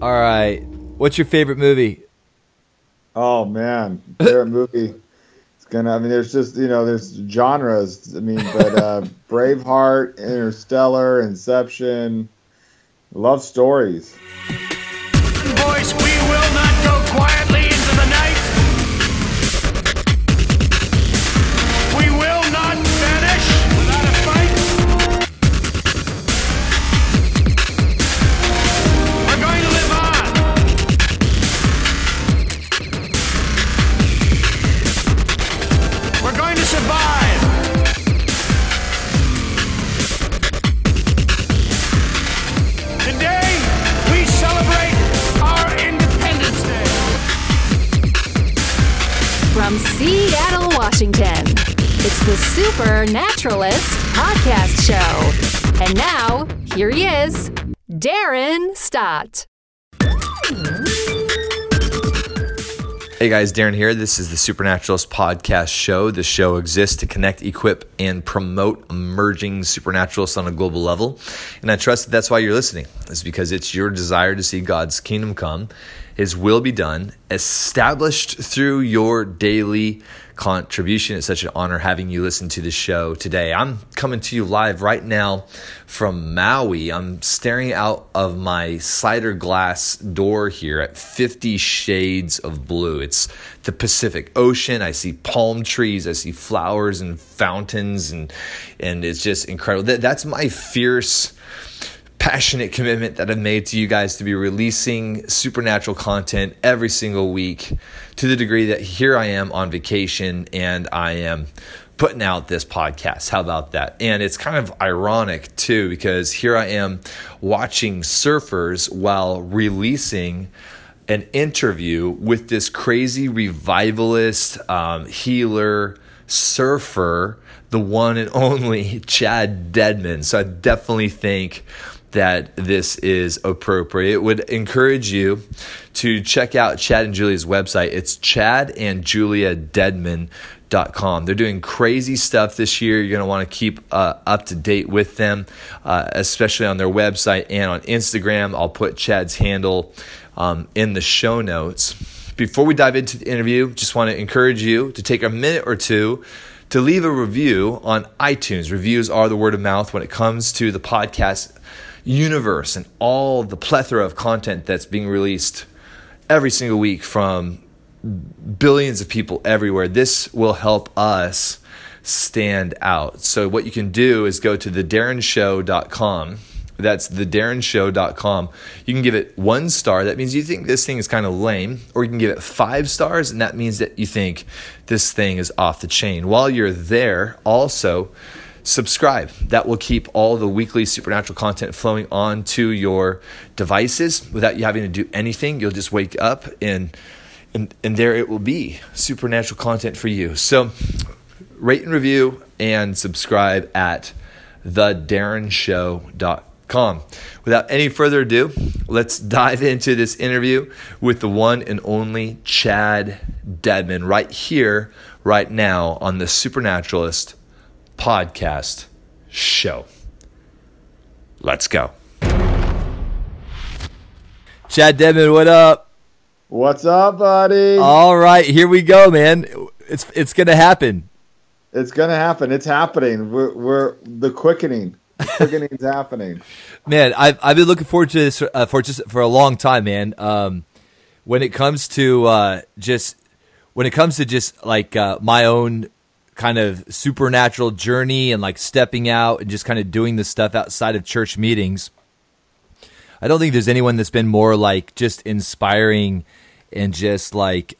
All right. What's your favorite movie? Oh man, favorite movie. It's gonna. I mean, there's just you know, there's genres. I mean, but uh, Braveheart, Interstellar, Inception, love stories. Supernaturalist Podcast Show. And now, here he is, Darren Stott. Hey guys, Darren here. This is the Supernaturalist Podcast Show. The show exists to connect, equip, and promote emerging supernaturalists on a global level. And I trust that that's why you're listening. It's because it's your desire to see God's kingdom come, His will be done, established through your daily contribution. It's such an honor having you listen to the show today. I'm coming to you live right now from Maui. I'm staring out of my slider glass door here at 50 shades of blue. It's the Pacific Ocean. I see palm trees, I see flowers and fountains and and it's just incredible. That, that's my fierce passionate commitment that I've made to you guys to be releasing supernatural content every single week to the degree that here I am on vacation and I am putting out this podcast. How about that? And it's kind of ironic too because here I am watching surfers while releasing an interview with this crazy revivalist um, healer surfer the one and only Chad Dedmon. So I definitely think that this is appropriate. It would encourage you to check out Chad and Julia's website. It's Chad and Julia Dedmon.com. They're doing crazy stuff this year. You're going to want to keep uh, up to date with them, uh, especially on their website and on Instagram. I'll put Chad's handle um, in the show notes. Before we dive into the interview, just want to encourage you to take a minute or two to leave a review on iTunes. Reviews are the word of mouth when it comes to the podcast universe and all the plethora of content that's being released every single week from billions of people everywhere. This will help us stand out. So, what you can do is go to thedarrenshow.com. That's thedarrenshow.com. You can give it one star. That means you think this thing is kind of lame. Or you can give it five stars, and that means that you think this thing is off the chain. While you're there, also, subscribe. That will keep all the weekly supernatural content flowing onto your devices without you having to do anything. You'll just wake up and and, and there it will be supernatural content for you. So rate and review and subscribe at thedarrenshow.com. Without any further ado, let's dive into this interview with the one and only Chad Dedmon right here, right now on the Supernaturalist podcast show. Let's go. Chad Dedmon, what up? What's up, buddy? All right, here we go, man. It's it's gonna happen. It's gonna happen. It's happening. We're, we're the quickening. The quickening's happening. Man, I've I've been looking forward to this uh, for just for a long time, man. Um, when it comes to uh, just when it comes to just like uh, my own kind of supernatural journey and like stepping out and just kind of doing the stuff outside of church meetings. I don't think there's anyone that's been more like just inspiring and just like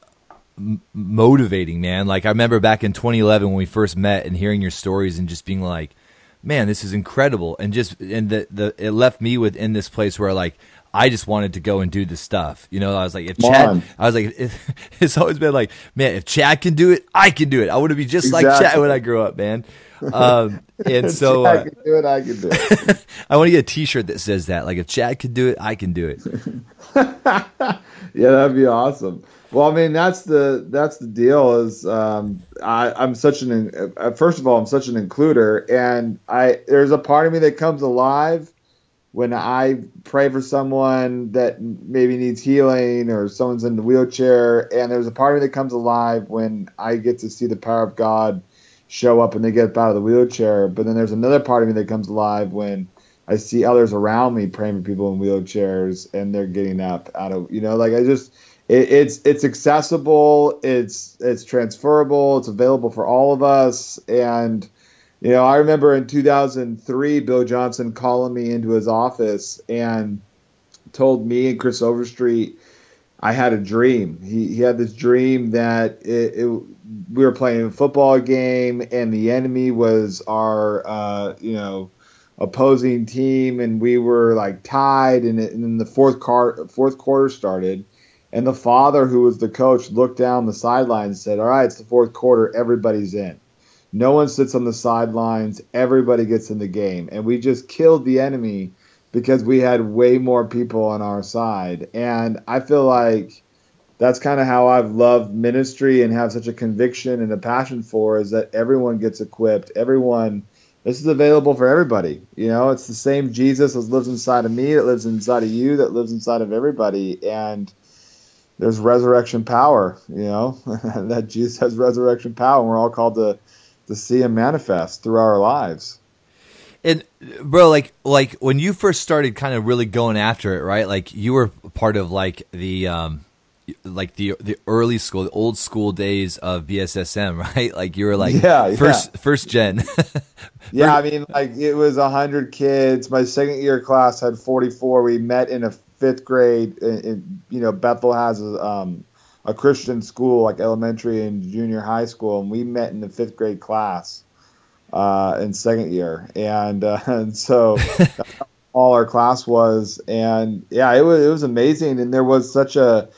m- motivating, man. Like I remember back in 2011 when we first met and hearing your stories and just being like, man, this is incredible. And just and the the it left me within this place where like I just wanted to go and do the stuff. You know, I was like, if Come Chad, on. I was like, if, it's always been like, man, if Chad can do it, I can do it. I want to be just like Chad when I grow up, man. Um, and so I uh, can do it. I can do it. I want to get a T-shirt that says that. Like, if Chad can do it, I can do it. yeah, that'd be awesome. Well, I mean, that's the that's the deal. Is um, I, I'm such an uh, first of all, I'm such an includer, and I there's a part of me that comes alive when I pray for someone that maybe needs healing or someone's in the wheelchair, and there's a part of me that comes alive when I get to see the power of God show up and they get up out of the wheelchair. But then there's another part of me that comes alive when I see others around me praying for people in wheelchairs and they're getting up out of you know like I just it, it's it's accessible, it's it's transferable, it's available for all of us, and you know I remember in 2003 Bill Johnson calling me into his office and told me and Chris Overstreet I had a dream. He, he had this dream that it, it, we were playing a football game and the enemy was our uh, you know opposing team and we were like tied and, it, and then the fourth car fourth quarter started and the father who was the coach looked down the sideline and said all right it's the fourth quarter everybody's in no one sits on the sidelines everybody gets in the game and we just killed the enemy because we had way more people on our side and i feel like that's kind of how I've loved ministry and have such a conviction and a passion for is that everyone gets equipped. Everyone this is available for everybody. You know, it's the same Jesus that lives inside of me, that lives inside of you, that lives inside of everybody. And there's resurrection power, you know, that Jesus has resurrection power. And we're all called to, to see him manifest through our lives. And bro, like like when you first started kind of really going after it, right? Like you were part of like the um like the the early school, the old school days of BSSM, right? Like you were like yeah, first yeah. first gen. yeah, I mean like it was a hundred kids. My second year class had forty four. We met in a fifth grade. In, in, you know, Bethel has a, um, a Christian school like elementary and junior high school, and we met in the fifth grade class uh, in second year, and uh, and so. all our class was and yeah it was it was amazing and there was such a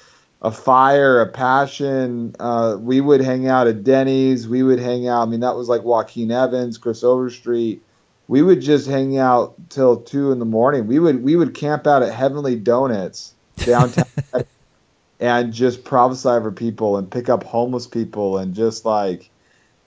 a fire, a passion. Uh, we would hang out at Denny's. We would hang out. I mean, that was like Joaquin Evans, Chris Overstreet. We would just hang out till two in the morning. We would we would camp out at Heavenly Donuts downtown and just prophesy for people and pick up homeless people and just like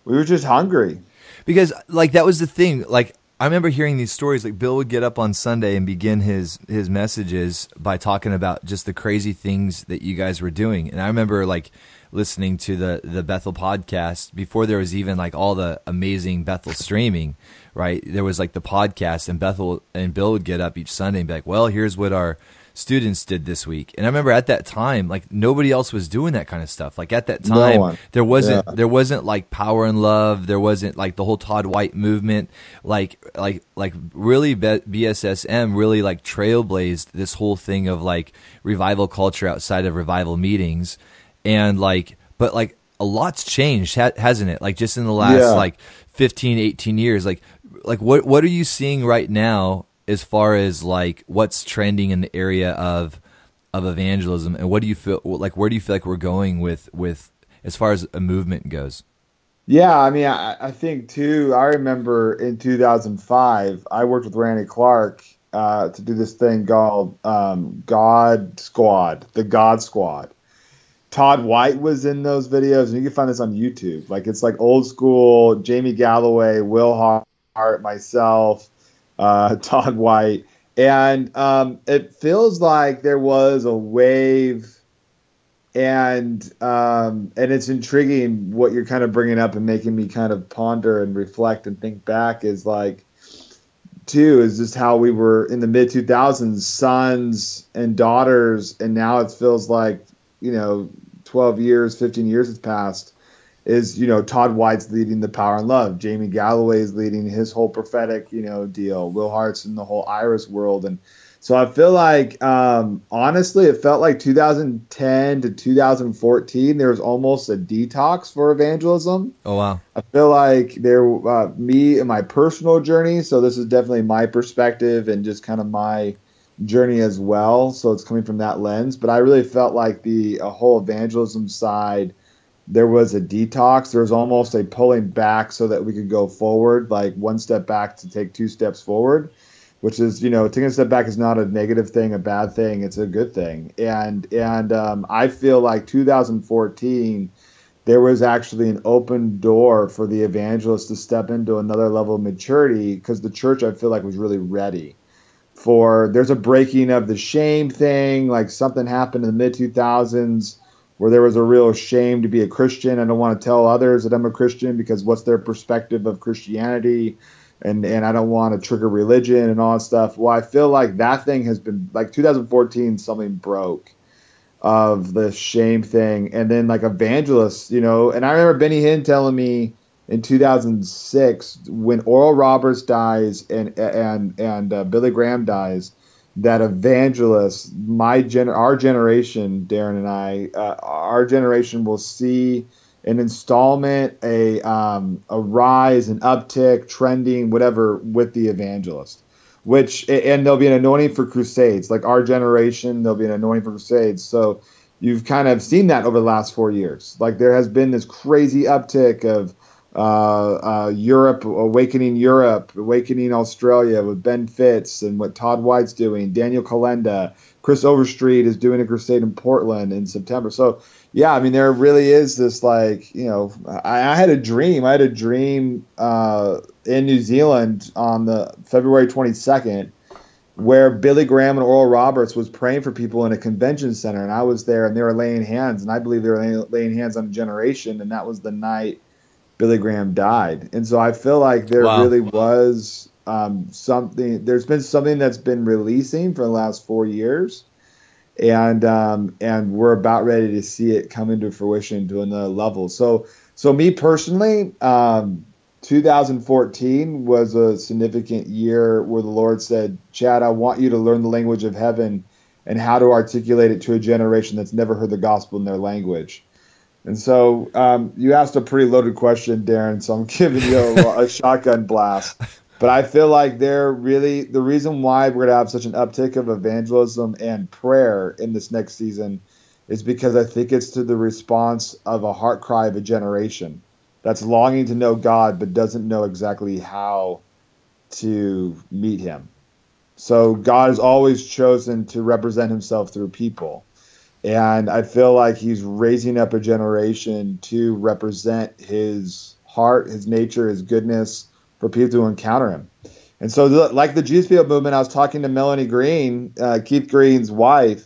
we were just hungry. Because like that was the thing. Like I remember hearing these stories. Like Bill would get up on Sunday and begin his his messages by talking about just the crazy things that you guys were doing. And I remember like listening to the the Bethel podcast before there was even like all the amazing Bethel streaming. Right, there was like the podcast, and Bethel and Bill would get up each Sunday and be like, "Well, here's what our." Students did this week. And I remember at that time, like nobody else was doing that kind of stuff. Like at that time, no there wasn't yeah. there wasn't like power and love. There wasn't like the whole Todd White movement. Like like like really BSSM really like trailblazed this whole thing of like revival culture outside of revival meetings, and like but like a lot's changed, hasn't it? Like just in the last yeah. like 15, 18 years, like like what what are you seeing right now as far as like what's trending in the area of of evangelism and what do you feel like where do you feel like we're going with with as far as a movement goes? Yeah i mean i, I think too i remember in 2005 i worked with randy clark uh, to do this thing called um, god squad the god squad. Todd white was in those videos and you can find this on youtube. Like it's like old school jamie galloway will hart myself uh, Todd White, and um, it feels like there was a wave, and um, and it's intriguing what you're kind of bringing up and making me kind of ponder and reflect and think back is like too is just how we were in the mid 2000s sons and daughters. And now it feels like you know 12 years 15 years has passed is you know Todd White's leading the Power and Love, Jamie Galloway is leading his whole prophetic you know deal, Will Hart's in the whole Iris world, and so I feel like um, honestly, it felt like 2010 to 2014 there was almost a detox for evangelism. Oh wow! I feel like there uh, me and my personal journey. So this is definitely my perspective and just kind of my journey as well. So it's coming from that lens, but I really felt like the whole evangelism side there was a detox. There was almost a pulling back so that we could go forward, like one step back to take two steps forward, which is, you know, taking a step back is not a negative thing, a bad thing. It's a good thing. And and um, I feel like 2014, there was actually an open door for the evangelist to step into another level of maturity because the church I feel like was really ready for there's a breaking of the shame thing. Like something happened in the mid 2000s where there was a real shame to be a Christian. I don't want to tell others that I'm a Christian because what's their perspective of Christianity? And, and I don't want to trigger religion and all that stuff. Well, I feel like that thing has been like 2014, something broke of the shame thing. And then like evangelists, you know, and I remember Benny Hinn telling me in 2006 when Oral Roberts dies and, and, and uh, Billy Graham dies, that evangelists, my gen, our generation, Darren and I, uh, our generation will see an installment, a um, a rise, an uptick, trending, whatever, with the evangelist. Which and there'll be an anointing for crusades. Like our generation, there'll be an anointing for crusades. So you've kind of seen that over the last four years. Like there has been this crazy uptick of uh, uh, Europe, Awakening Europe, Awakening Australia with Ben Fitz and what Todd White's doing, Daniel Kolenda, Chris Overstreet is doing a crusade in Portland in September. So, yeah, I mean, there really is this like, you know, I, I had a dream. I had a dream uh, in New Zealand on the February 22nd where Billy Graham and Oral Roberts was praying for people in a convention center, and I was there, and they were laying hands, and I believe they were laying hands on a generation, and that was the night Billy Graham died. And so I feel like there wow. really was um, something. There's been something that's been releasing for the last four years, and um, and we're about ready to see it come into fruition to another level. So so me personally, um, 2014 was a significant year where the Lord said, "Chad, I want you to learn the language of heaven." And how to articulate it to a generation that's never heard the gospel in their language. And so um, you asked a pretty loaded question, Darren. So I'm giving you a, a shotgun blast. But I feel like they're really the reason why we're going to have such an uptick of evangelism and prayer in this next season is because I think it's to the response of a heart cry of a generation that's longing to know God but doesn't know exactly how to meet Him. So God has always chosen to represent Himself through people. And I feel like he's raising up a generation to represent his heart, his nature, his goodness for people to encounter him. And so, like the Jesus People movement, I was talking to Melanie Green, uh, Keith Green's wife,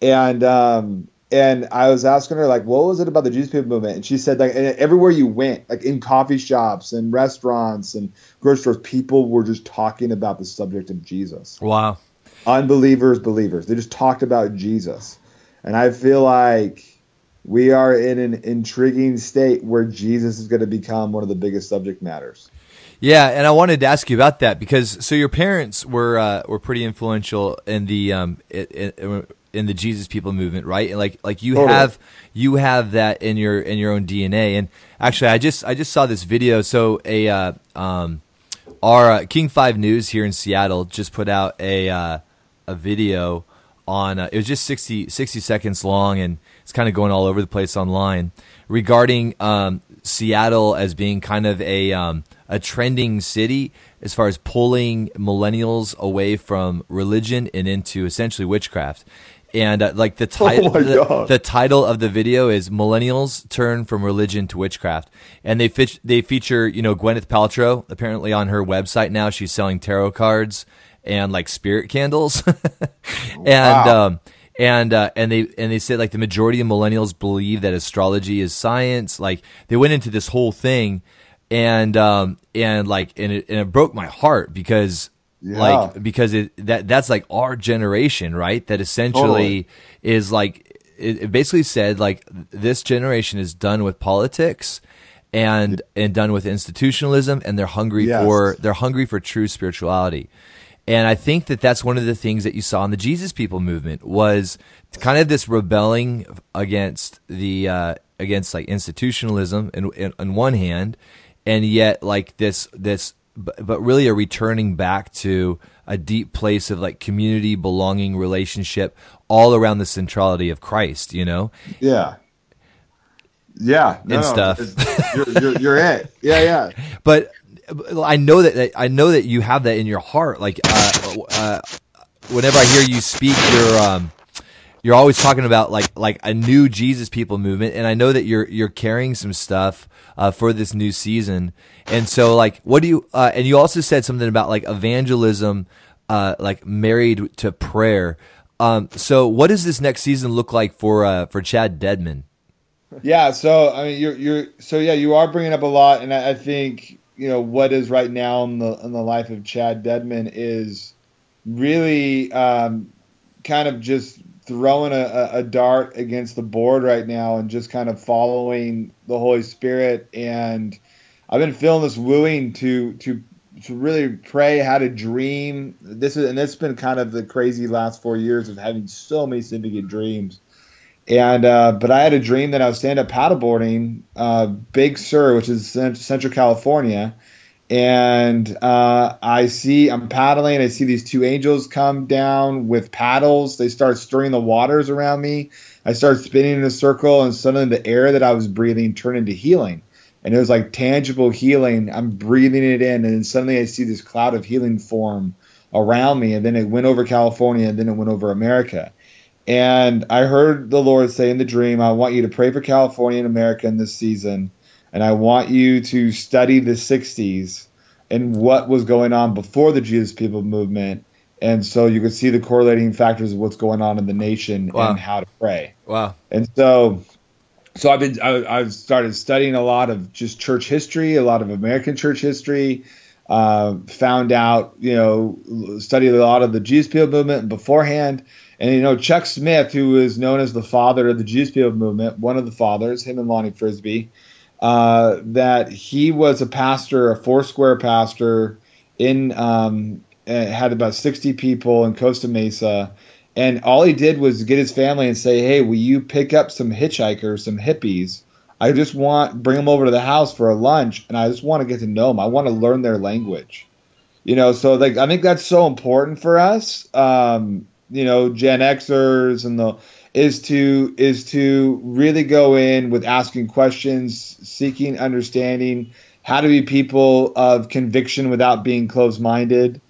and um, and I was asking her like, what was it about the Jesus People movement? And she said like, everywhere you went, like in coffee shops and restaurants and grocery stores, people were just talking about the subject of Jesus. Wow. Unbelievers, believers. They just talked about Jesus. And I feel like we are in an intriguing state where Jesus is going to become one of the biggest subject matters. Yeah, and I wanted to ask you about that because so your parents were uh, were pretty influential in the um, in, in, the Jesus people movement, right? And like like you totally. have you have that in your in your own DNA. And actually, I just I just saw this video. So a uh, um, our uh, King Five News here in Seattle just put out a uh, a video on uh, it was just 60, 60, seconds long and it's kind of going all over the place online regarding um, Seattle as being kind of a um, a trending city as far as pulling millennials away from religion and into essentially witchcraft. And uh, like the title, oh the, the, title of the video is "Millennials Turn from Religion to Witchcraft," and they fe- they feature you know Gwyneth Paltrow apparently on her website now. She's selling tarot cards and like spirit candles, and wow. um, and uh, and they and they said like the majority of millennials believe that astrology is science. Like they went into this whole thing, and um, and like and it, and it broke my heart because yeah. like because it that that's like our generation, right? That essentially totally. is like it, it, basically said like this generation is done with politics and and done with institutionalism and they're hungry yes. for they're hungry for true spirituality and I think that that's one of the things that you saw in the Jesus People movement was kind of this rebelling against the uh, against like institutionalism in, in, on one hand, and yet like this this but, but really a returning back to a deep place of like community belonging relationship all around the centrality of Christ. You know. Yeah. Yeah, no, and stuff. You're, you're, you're it. Yeah, yeah. But I know that I know that you have that in your heart. Like uh, uh, whenever I hear you speak, you're um, you're always talking about like like a new Jesus people movement, and I know that you're you're carrying some stuff uh, for this new season. And so, like, what do you? Uh, and you also said something about like evangelism. uh, like married to prayer. Um, so, what does this next season look like for uh, for Chad Dedmon? Yeah, so I mean, you're you're so yeah, you are bringing up a lot, and I, I think you know what is right now in the in the life of Chad Dedmon is really um, kind of just throwing a, a dart against the board right now and just kind of following the Holy Spirit. And I've been feeling this wooing to to to really pray how to dream. This is and it's been kind of the crazy last four years of having so many significant dreams. And uh, but I had a dream that I was stand up paddleboarding, uh, Big Sur, which is Central California, and uh, I see I'm paddling. I see these two angels come down with paddles. They start stirring the waters around me. I start spinning in a circle, and suddenly the air that I was breathing turned into healing, and it was like tangible healing. I'm breathing it in, and suddenly I see this cloud of healing form around me, and then it went over California, and then it went over America. And I heard the Lord say in the dream, I want you to pray for California and America in this season. And I want you to study the 60s and what was going on before the Jesus People movement. And so you could see the correlating factors of what's going on in the nation wow. and how to pray. Wow. And so so I've been I, I've started studying a lot of just church history, a lot of American church history, uh, found out, you know, studied a lot of the Jesus People movement beforehand. And you know, Chuck Smith, who is known as the father of the Jesus People movement, one of the fathers, him and Lonnie Frisbee, uh, that he was a pastor, a Foursquare pastor in um, had about 60 people in Costa Mesa. And all he did was get his family and say, "Hey, will you pick up some hitchhikers, some hippies? I just want bring them over to the house for a lunch, and I just want to get to know them. I want to learn their language." You know, so like I think that's so important for us. Um, you know Gen Xers and the is to is to really go in with asking questions, seeking understanding, how to be people of conviction without being closed-minded,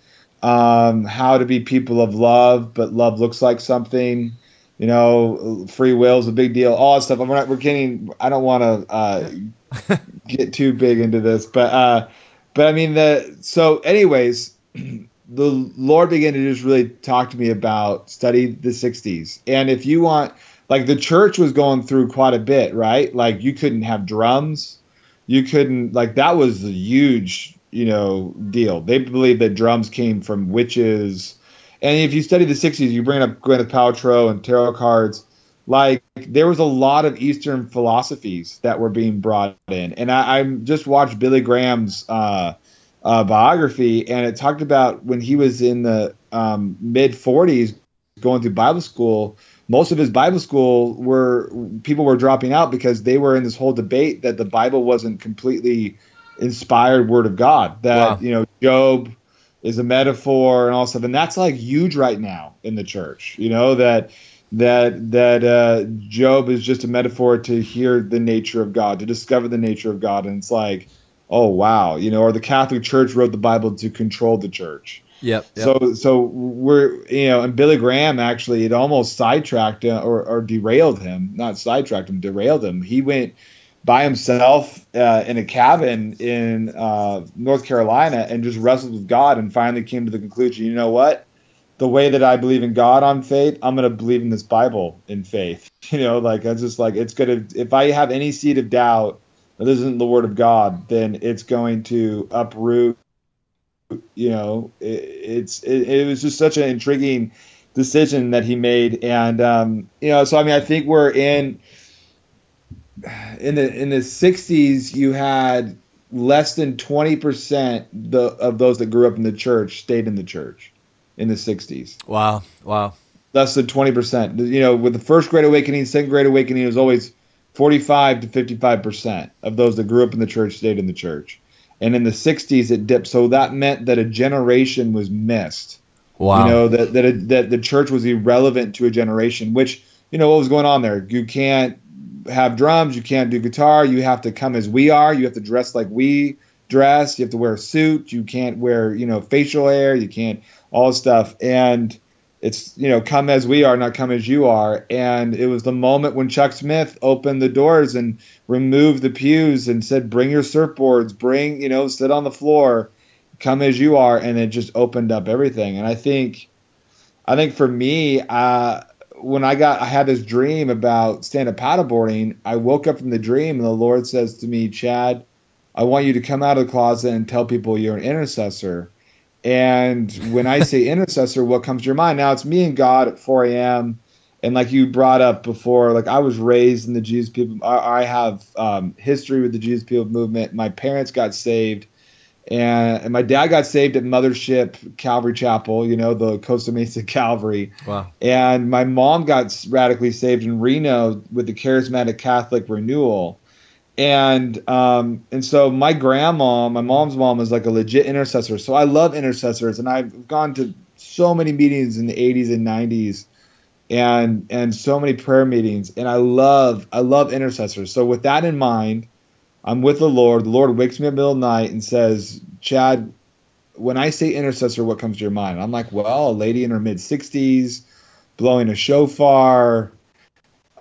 um, how to be people of love, but love looks like something. You know, free will is a big deal. All that stuff. We're not. We're getting. I don't want to uh, get too big into this, but uh, but I mean the. So, anyways. The Lord began to just really talk to me about study the 60s. And if you want, like the church was going through quite a bit, right? Like you couldn't have drums. You couldn't, like that was a huge, you know, deal. They believed that drums came from witches. And if you study the 60s, you bring up Gwyneth Paltrow and tarot cards. Like there was a lot of Eastern philosophies that were being brought in. And I, I just watched Billy Graham's, uh, uh, biography, and it talked about when he was in the um, mid 40s going through Bible school. Most of his Bible school were people were dropping out because they were in this whole debate that the Bible wasn't completely inspired Word of God. That wow. you know Job is a metaphor and all stuff, and that's like huge right now in the church. You know that that that uh, Job is just a metaphor to hear the nature of God, to discover the nature of God, and it's like oh wow, you know, or the Catholic Church wrote the Bible to control the church. Yep, yep. So so we're you know, and Billy Graham actually it almost sidetracked or, or derailed him, not sidetracked him, derailed him. He went by himself uh, in a cabin in uh, North Carolina and just wrestled with God and finally came to the conclusion, you know what? The way that I believe in God on faith, I'm going to believe in this Bible in faith. You know, like I just like it's going to if I have any seed of doubt this isn't the word of God, then it's going to uproot. You know, it, it's it, it, was just such an intriguing decision that he made, and um, you know, so I mean, I think we're in in the in the '60s. You had less than 20 percent the, of those that grew up in the church stayed in the church in the '60s. Wow, wow. Less than 20 percent. You know, with the first Great Awakening, second Great Awakening, it was always 45 to 55 percent of those that grew up in the church stayed in the church. And in the 60s, it dipped. So that meant that a generation was missed. Wow. You know, that, that, that the church was irrelevant to a generation, which, you know, what was going on there? You can't have drums. You can't do guitar. You have to come as we are. You have to dress like we dress. You have to wear a suit. You can't wear, you know, facial hair. You can't, all stuff. And, it's you know come as we are not come as you are and it was the moment when chuck smith opened the doors and removed the pews and said bring your surfboards bring you know sit on the floor come as you are, and it just opened up everything. And I think, I think for me, uh, when I got, I had this dream about stand up paddleboarding. I woke up from the dream, and the Lord says to me, Chad, I want you to come out of the closet and tell people you're an intercessor. And when I say intercessor, what comes to your mind? Now it's me and God at 4 a.m. And like you brought up before, like I was raised in the Jesus people. I, I have um, history with the Jesus people movement. My parents got saved, and, and my dad got saved at Mothership Calvary Chapel. You know the Costa Mesa Calvary. Wow. And my mom got radically saved in Reno with the Charismatic Catholic Renewal and um, and so my grandma, my mom's mom, is like a legit intercessor. So I love intercessors, and I've gone to so many meetings in the 80s and 90s, and and so many prayer meetings, and I love I love intercessors. So with that in mind, I'm with the Lord. The Lord wakes me up in the middle of the night and says, Chad, when I say intercessor, what comes to your mind? I'm like, well, a lady in her mid 60s, blowing a shofar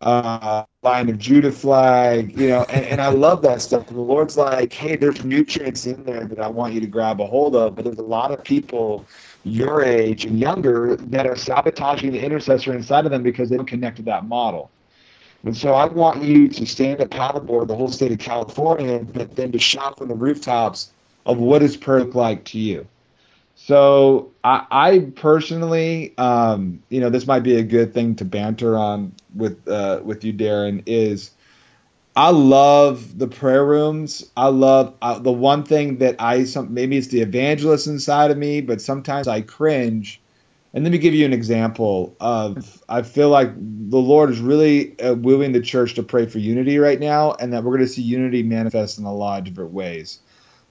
uh, lion of Judah flag, you know, and, and I love that stuff. And the Lord's like, hey, there's nutrients in there that I want you to grab a hold of, but there's a lot of people your age and younger that are sabotaging the intercessor inside of them because they don't connect to that model. And so I want you to stand at paddleboard the whole state of California, but then to shout from the rooftops of what does prayer look like to you. So I, I personally, um, you know, this might be a good thing to banter on with uh, with you, Darren. Is I love the prayer rooms. I love uh, the one thing that I some maybe it's the evangelist inside of me, but sometimes I cringe. And let me give you an example of I feel like the Lord is really uh, wooing the church to pray for unity right now, and that we're going to see unity manifest in a lot of different ways.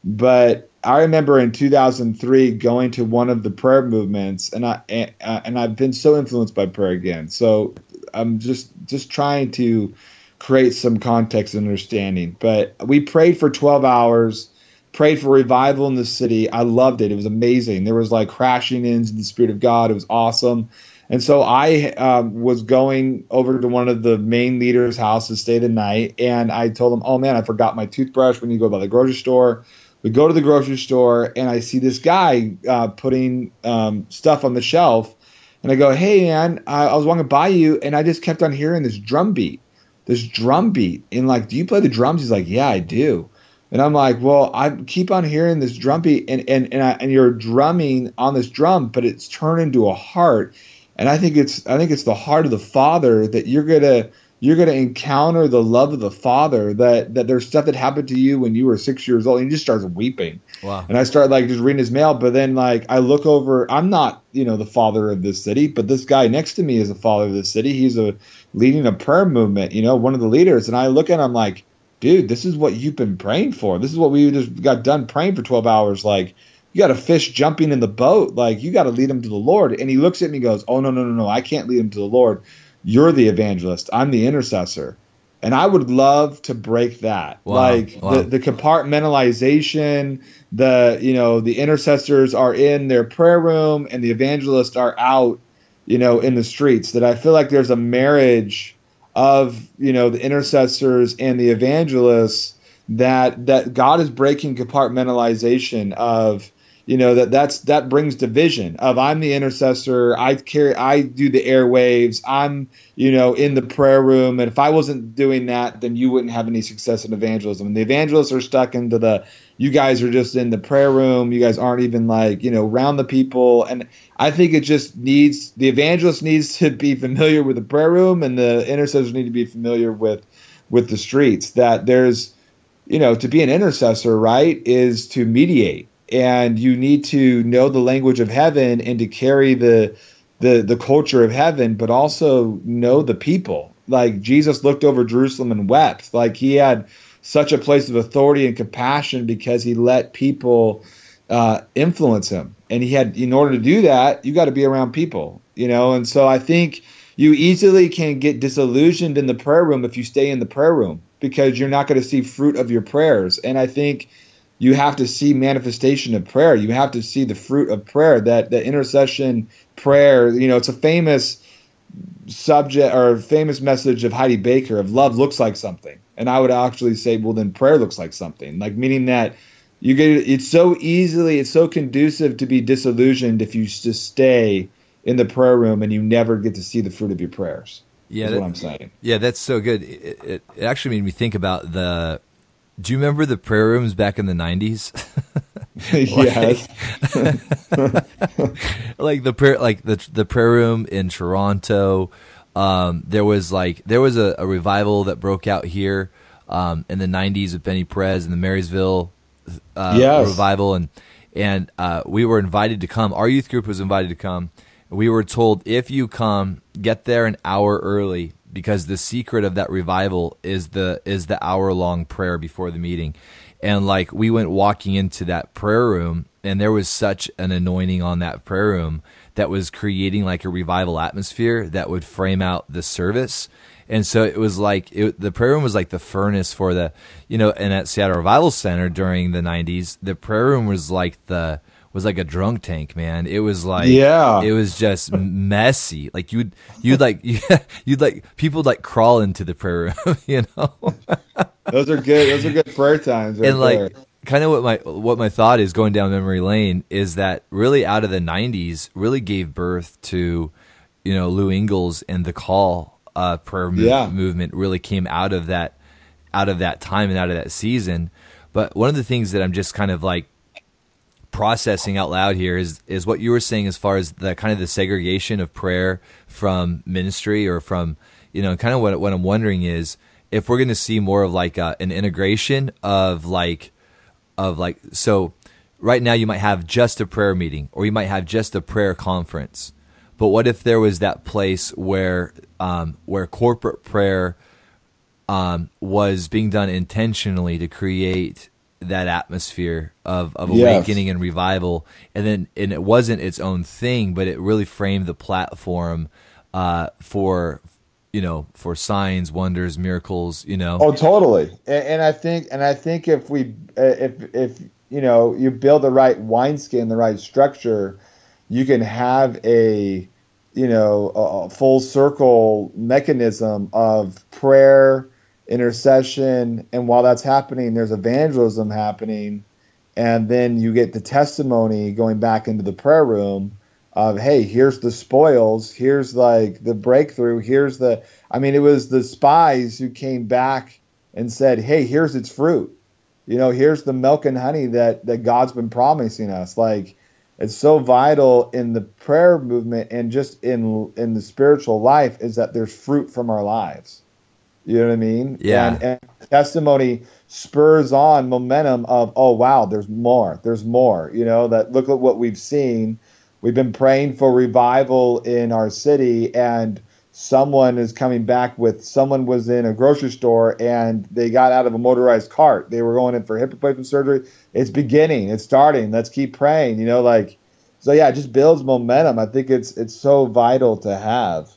But I remember in 2003 going to one of the prayer movements, and I and I've been so influenced by prayer again. So I'm just just trying to create some context and understanding. But we prayed for 12 hours, prayed for revival in the city. I loved it. It was amazing. There was like crashing into the Spirit of God. It was awesome. And so I um, was going over to one of the main leaders' house to stay the night, and I told them, "Oh man, I forgot my toothbrush when you go by the grocery store." We go to the grocery store and I see this guy uh, putting um, stuff on the shelf, and I go, "Hey man, I, I was to buy you, and I just kept on hearing this drum beat, this drum beat, and like, do you play the drums?" He's like, "Yeah, I do." And I'm like, well, I keep on hearing this drum beat, and and and, I, and you're drumming on this drum, but it's turned into a heart, and I think it's I think it's the heart of the Father that you're gonna you're going to encounter the love of the father that that there's stuff that happened to you when you were six years old and he just starts weeping. Wow. And i start like just reading his mail but then like i look over i'm not you know the father of this city but this guy next to me is the father of the city. He's a leading a prayer movement you know one of the leaders. And i look at him like dude this is what you've been praying for. This is what we just got done praying for 12 hours. Like you got a fish jumping in the boat. Like you got to lead him to the lord. And he looks at me and goes oh no no no no. I can't lead him to the lord you're the evangelist. I'm the intercessor. And I would love to break that. Wow. Like Wow. the, the compartmentalization, the you know, the intercessors are in their prayer room and the evangelists are out, you know, in the streets. That I feel like there's a marriage of, you know, the intercessors and the evangelists that that God is breaking compartmentalization of you know that that's that brings division of i'm the intercessor i carry i do the airwaves i'm you know in the prayer room and if i wasn't doing that then you wouldn't have any success in evangelism. And the evangelists are stuck into the you guys are just in the prayer room you guys aren't even like you know around the people. And i think it just needs the evangelist needs to be familiar with the prayer room and the intercessors need to be familiar with with the streets. That there's you know to be an intercessor right is to mediate and you need to know the language of heaven and to carry the the the culture of heaven but also know the people. Like jesus looked over jerusalem and wept. Like he had such a place of authority and compassion because he let people uh, influence him. And he had in order to do that you got to be around people you know? And so i think you easily can get disillusioned in the prayer room if you stay in the prayer room because you're not going to see fruit of your prayers. And i think you have to see manifestation of prayer. You have to see the fruit of prayer. That the intercession prayer, you know, it's a famous subject or famous message of Heidi Baker of love looks like something. And I would actually say, well, then prayer looks like something. Like meaning that you get it's so easily it's so conducive to be disillusioned if you just stay in the prayer room and you never get to see the fruit of your prayers. Yeah, is that- what I'm saying. Yeah, that's so good. It, it, it actually made me think about the. Do you remember the prayer rooms back in the '90s? yes. like the prayer, like the the prayer room in Toronto. Um, there was like there was a, a revival that broke out here um, in the '90s with Benny Perez and the Marysville uh, Yes. revival, and and uh, we were invited to come. Our youth group was invited to come. We were told if you come, get there an hour early because the secret of that revival is the is the hour long prayer before the meeting. And like we went walking into that prayer room, and there was such an anointing on that prayer room that was creating like a revival atmosphere that would frame out the service. And so it was like it, the prayer room was like the furnace for the, you know, and at Seattle Revival Center during the '90s, the prayer room was like the was like a drunk tank, man. It was like Yeah. it was just messy. Like you'd you'd like you'd like people like crawl into the prayer room, you know. Those are good. Those are good prayer times. Right and like kind of what my what my thought is going down memory lane is that really out of the 90s really gave birth to you know Lou Engle and the call uh prayer Yeah. movement really came out of that out of that time and out of that season but one of the things that I'm just kind of like processing out loud here is is what you were saying as far as the kind of the segregation of prayer from ministry or from you know kind of what what I'm wondering is if we're going to see more of like a, an integration of like of like so right now you might have just a prayer meeting or you might have just a prayer conference but what if there was that place where um, where corporate prayer um, was being done intentionally to create that atmosphere of, of Yes. awakening and revival and then and it wasn't its own thing but it really framed the platform uh, for you know for signs wonders miracles you know Oh, totally. And, and I think, and I think if we, uh, if if you know, you build the right wineskin, the right structure, you can have a, you know, a, a full circle mechanism of prayer, intercession, and while that's happening, there's evangelism happening, and then you get the testimony going back into the prayer room of hey here's the spoils. Here's like the breakthrough. Here's the i mean it was the spies who came back and said hey here's its fruit. You know here's the milk and honey that that god's been promising us. Like it's so vital in the prayer movement and just in in the spiritual life is that there's fruit from our lives you know what i mean? Yeah. and, and testimony spurs on momentum of oh wow there's more. There's more. You know that look at what we've seen. We've been praying for revival in our city and someone is coming back with someone was in a grocery store and they got out of a motorized cart. They were going in for hip replacement surgery. It's beginning. It's starting. Let's keep praying you know like so yeah it just builds momentum. I think it's it's so vital to have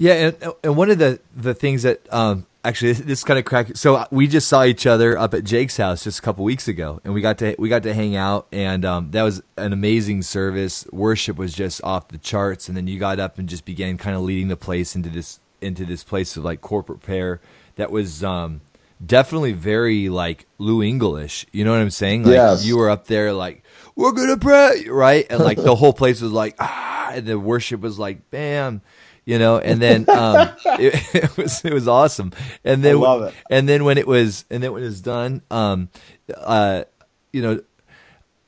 Yeah, and, and one of the the things that um, actually this, this kind of crack. So we just saw each other up at Jake's house just a couple weeks ago, and we got to we got to hang out, and um, that was an amazing service. Worship was just off the charts, and then you got up and just began kind of leading the place into this into this place of like corporate prayer that was um, definitely very like Lou English. You know what I'm saying? Like Yes. you were up there like we're gonna pray, right? And like the whole place was like ah, and the worship was like bam you know and then um it, it was it was awesome. And then I love it. and then when it was and then when it was done um uh you know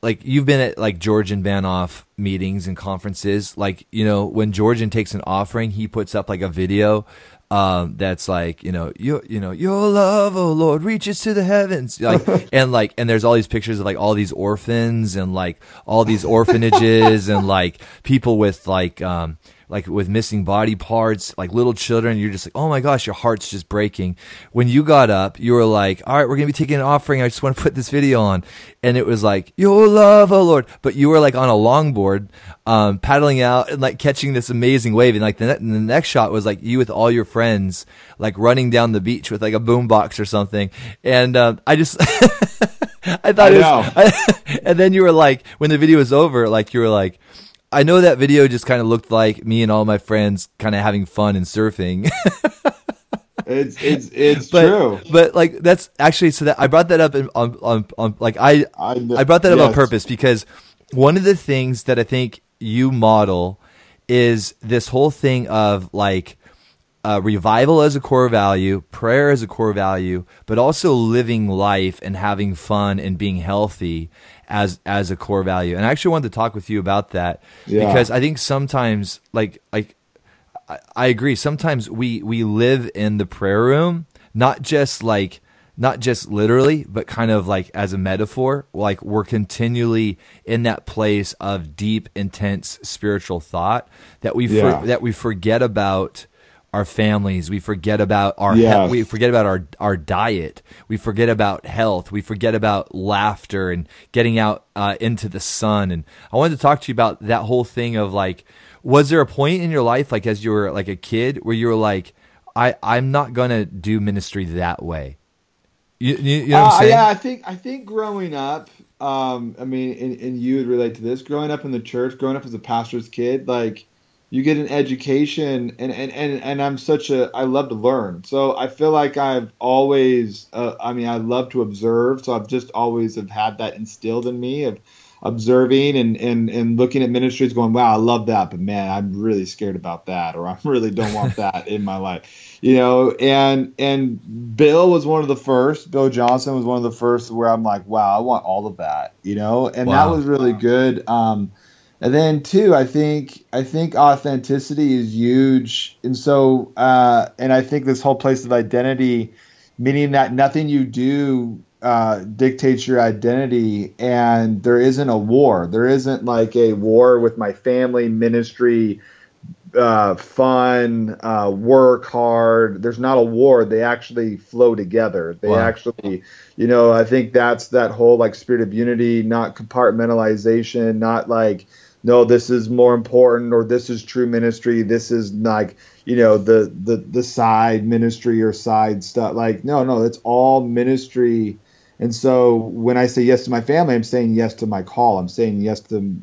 like you've been at like Georgian Banov meetings and conferences. Like you know when Georgian takes an offering he puts up like a video um that's like you know you you know your love oh lord reaches to the heavens. Like and like and there's all these pictures of like all these orphans and like all these orphanages and like people with like um like with missing body parts, like little children, you're just like, oh my gosh, your heart's just breaking. When you got up, you were like, all right, we're gonna be taking an offering. I just want to put this video on, and it was like, your love, oh Lord. But you were like on a longboard, um, paddling out and like catching this amazing wave, and like the, ne- the next shot was like you with all your friends, like running down the beach with like a boombox or something, and um, I just. I thought I it was, and then you were like, when the video was over, like you were like, I know that video just kind of looked like me and all my friends kind of having fun and surfing. it's it's it's but, true. But like that's actually so that I brought that up in, on, on on like I I I brought that up on purpose because one of the things that I think you model is this whole thing of like uh, revival as a core value, prayer as a core value, but also living life and having fun and being healthy as as a core value. And I actually wanted to talk with you about that Yeah. because I think sometimes like like I, I agree. Sometimes we we live in the prayer room, not just like not just literally, but kind of like as a metaphor. Like we're continually in that place of deep, intense spiritual thought that we for, that we forget about our families. We forget about our he- we forget about our our diet. We forget about health. We forget about laughter and getting out uh, into the sun. And I wanted to talk to you about that whole thing of like, was there a point in your life, like as you were like a kid, where you were like, I I'm not gonna do ministry that way. You, you, you know what Uh, I'm saying? yeah, I think I think growing up, um, I mean, and, and you would relate to this. Growing up in the church, growing up as a pastor's kid, like you get an education, and and and, and I'm such a I love to learn. So I feel like I've always, uh, I mean, I love to observe. So I've just always have had that instilled in me of observing and and and looking at ministries, going, wow, I love that, but man, I'm really scared about that, or I really don't want that in my life you know and and bill was one of the first bill johnson was one of the first where i'm like wow i want all of that you know and Wow. that was really good um and then too i think i think authenticity is huge and so uh and i think this whole place of identity meaning that nothing you do uh, dictates your identity and there isn't a war there isn't like a war with my family ministry uh, fun, uh, work hard. There's not a war. They actually flow together. They Wow. actually, you know, I think that's that whole like spirit of unity, not compartmentalization, not like, no, this is more important or this is true ministry. This is like, you know, the the the side ministry or side stuff. Like, no, no, it's all ministry. And so when I say yes to my family, I'm saying yes to my call. I'm saying yes to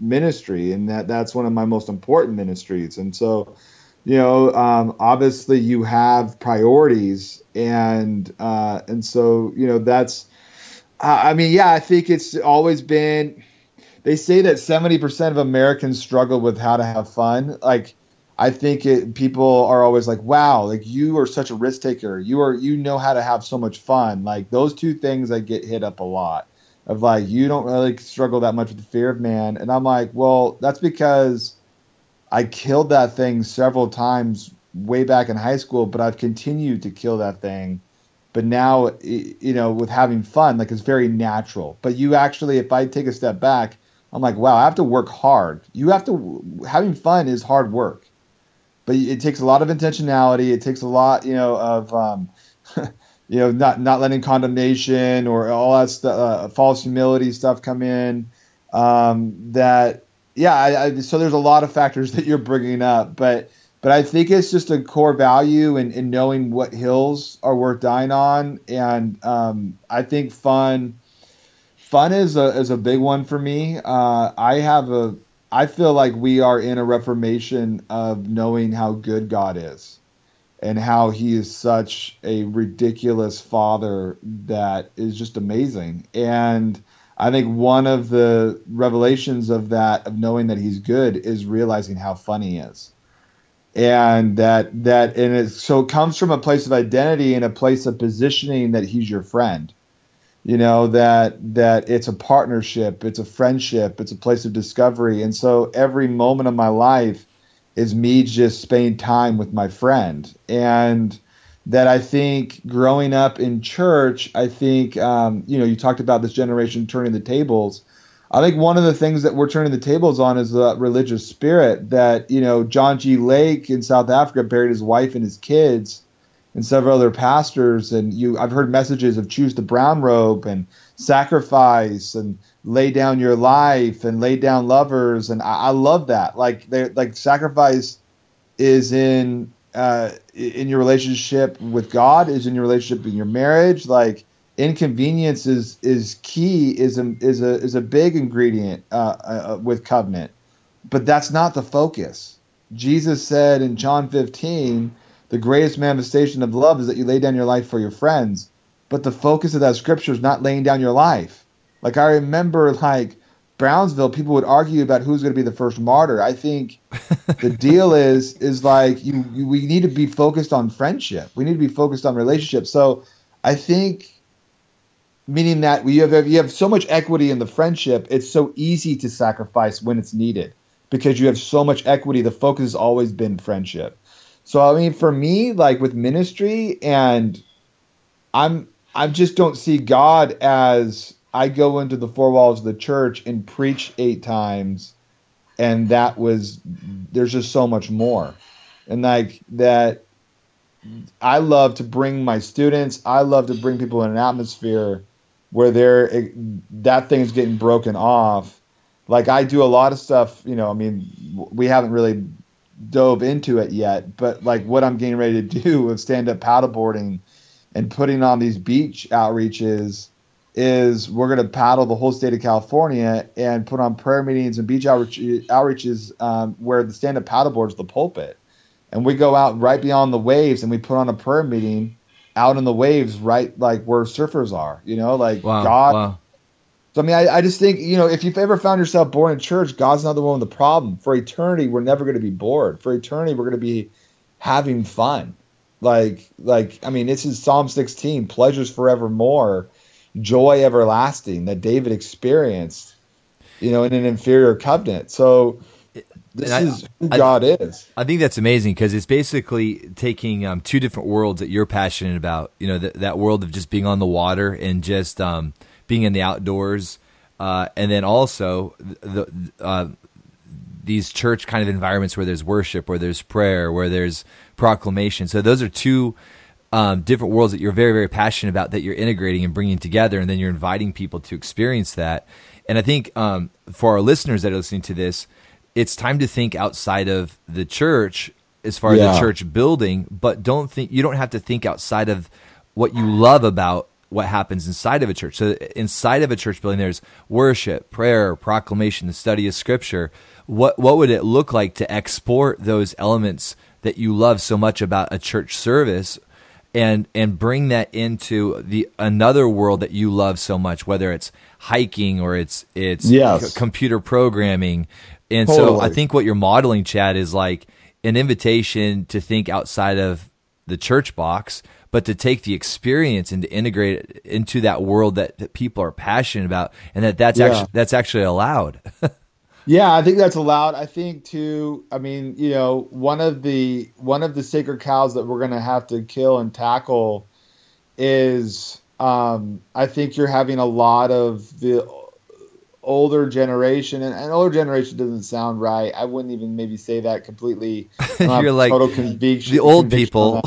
ministry, and that that's one of my most important ministries. And so, you know, um, obviously you have priorities, and uh, and so you know that's. I I mean, yeah, I think it's always been. They say that seventy percent of Americans struggle with how to have fun. Like, I think it, people are always like, "Wow, like you are such a risk taker. You are you know how to have so much fun." Like those two things, I get hit up a lot of like you don't really struggle that much with the fear of man and i'm like well that's because i killed that thing several times way back in high school but i've continued to kill that thing but now you know with having fun like it's very natural but you actually if i take a step back i'm like wow i have to work hard. You have to having fun is hard work. But it takes a lot of intentionality. It takes a lot you know of um, you know, not not letting condemnation or all that stuff, uh, false humility stuff come in. Um, that yeah, I, I, so there's a lot of factors that you're bringing up, but but I think it's just a core value in, in knowing what hills are worth dying on, and um, I think fun fun is a is a big one for me. Uh, I have a I feel like we are in a reformation of knowing how good God is and how he is such a ridiculous father that is just amazing. And I think one of the revelations of that, of knowing that he's good, is realizing how funny he is. And that that and it so it comes from a place of identity and a place of positioning that he's your friend. You know that that it's a partnership, it's a friendship, it's a place of discovery. And so every moment of my life, is me just spending time with my friend. And that i think growing up in church i think um, you know you talked about this generation turning the tables. I think one of the things that we're turning the tables on is the religious spirit that you know john g. Lake in south africa buried his wife and his kids and several other pastors and you i've heard messages of choose the brown robe and sacrifice and lay down your life and lay down lovers and i, I love that. Like they like sacrifice is in uh in your relationship with god is in your relationship in your marriage. Like inconvenience is is key is a is a is a big ingredient uh, uh with covenant. But that's not the focus. Jesus said in john 15 the greatest manifestation of love is that you lay down your life for your friends. But the focus of that scripture is not laying down your life. Like I remember, like Brownsville, people would argue about who's going to be the first martyr. I think the deal is is like you, you, we need to be focused on friendship. We need to be focused on relationships. So I think meaning that we have you have so much equity in the friendship, it's so easy to sacrifice when it's needed because you have so much equity. The focus has always been friendship. So I mean, for me, like with ministry, and I'm I just don't see God as I go into the four walls of the church and preach eight times, and that was there's just so much more, and like that. I love to bring my students. I love to bring people in an atmosphere where they're eh, that thing is getting broken off. Like I do a lot of stuff, you know. I mean, we haven't really dove into it yet, but like what I'm getting ready to do with stand up paddleboarding and putting on these beach outreaches is we're going to paddle the whole state of California and put on prayer meetings and beach outreach, outreaches um, where the stand up paddleboard is the pulpit. And we go out right beyond the waves and we put on a prayer meeting out in the waves, right, like where surfers are. You know, like Wow, God. wow. So I mean, I, I just think you know, if you've ever found yourself bored in church, God's not the one with the problem. For eternity, we're never going to be bored. For eternity, we're going to be having fun. Like, like I mean, this is Psalm 16: pleasures forevermore, joy everlasting that David experienced. You know, in an inferior covenant. So this I- is who I- God is. I think that's amazing because it's basically taking um, two different worlds that you're passionate about. You know, that that world of just being on the water and just um, being in the outdoors, uh, and then also the uh, these church kind of environments where there's worship, where there's prayer, where there's proclamation. So those are two um, different worlds that you're very, very passionate about that you're integrating and bringing together, and then you're inviting people to experience that. And I think um, for our listeners that are listening to this, it's time to think outside of the church as far as the church building, but don't think you don't have to think outside of what you love about what happens inside of a church. So inside of a church building, there's worship, prayer, proclamation, the study of scripture. What what would it look like to export those elements that you love so much about a church service and and bring that into the another world that you love so much, whether it's hiking or it's it's Yes. c- computer programming. And so I think what you're modeling, Chad, is like an invitation to think outside of the church box, but to take the experience and to integrate it into that world that, that people are passionate about, and that that's Yeah. actually that's actually allowed. Yeah, I think that's allowed. I think too. I mean, you know, one of the one of the sacred cows that we're going to have to kill and tackle is, um, I think you're having a lot of the older generation, and, and older generation doesn't sound right. I wouldn't even maybe say that completely. I don't have You're like the old people.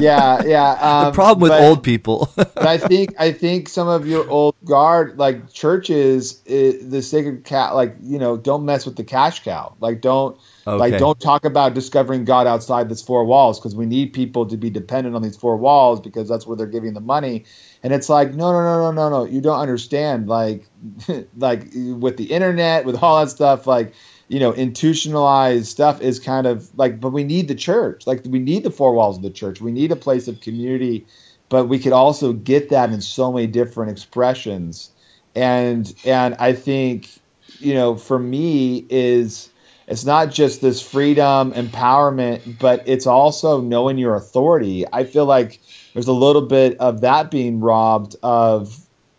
yeah, yeah. Um, the problem with but- old people. but I think I think some of your old guard like churches, i the sacred cat, like you know, don't mess with the cash cow. Like don't like don't talk about discovering God outside this four walls because we need people to be dependent on these four walls because that's where they're giving the money. And it's like no no no no no no. You don't understand like like with the internet with all that stuff like you know institutionalized stuff is kind of like but we need the church. Like we need the four walls of the church. We need a place of community. But we could also get that in so many different expressions. And and i think you know for me is it's not just this freedom empowerment but it's also knowing your authority. I feel like there's a little bit of that being robbed of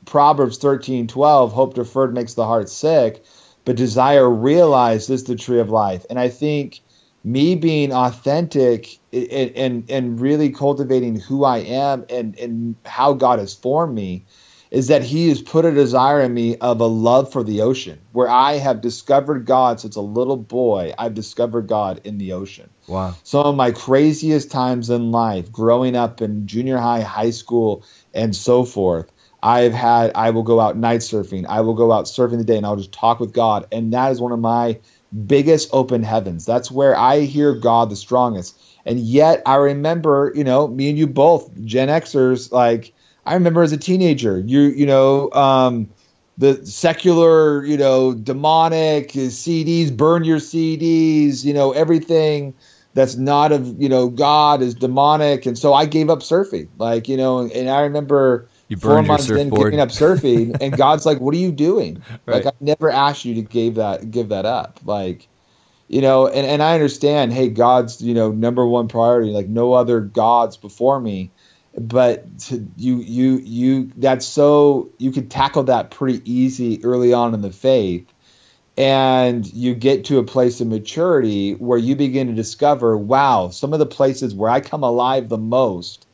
proverbs 13 12 hope deferred makes the heart sick but desire realized is the tree of life. And i think me being authentic and, and and really cultivating who I am and and how God has formed me is that he has put a desire in me of a love for the ocean where I have discovered God since a little boy I've discovered God in the ocean wow. some of my craziest times in life, growing up in junior high, high school, and so forth. I've had, I will go out night surfing. I will go out surfing the day and I'll just talk with God. And that is one of my biggest open heavens. That's where I hear God the strongest. And yet I remember, you know, me and you both, Gen Xers, like, I remember as a teenager, you, you know, um, the secular, you know, demonic CDs, burn your CDs, you know, everything that's not of you know God is demonic, and so I gave up surfing. Like you know, and, I remember four months in giving up surfing, and God's like, "What are you doing?" Right. Like I never asked you to give that give that up. Like you know, and and I understand. Hey, God's you know number one priority. Like no other gods before me. But to, you you you that's so you could tackle that pretty easy early on in the faith. And you get to a place of maturity where you begin to discover wow some of the places where i come alive the most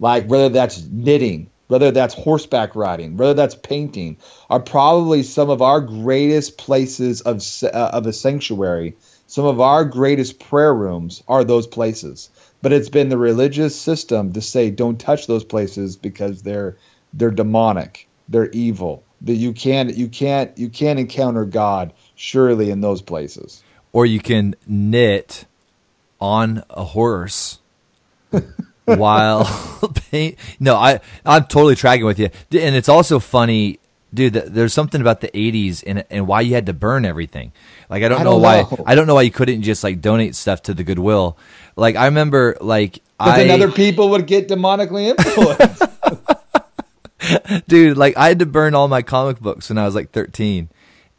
like whether that's knitting whether that's horseback riding whether that's painting are probably some of our greatest places of uh, of a sanctuary. Some of our greatest prayer rooms are those places but it's been the religious system to say don't touch those places because they're they're demonic they're evil that you can't you can't you can't encounter god surely in those places or you can knit on a horse while paint. No, I I'm totally tracking with you, and it's also funny, dude. There's something about the '80s and and why you had to burn everything. Like I don't I know don't why know. I don't know why you couldn't just like donate stuff to the Goodwill. Like I remember, like but I then other people would get demonically influenced dude, like I had to burn all my comic books when I was like 13.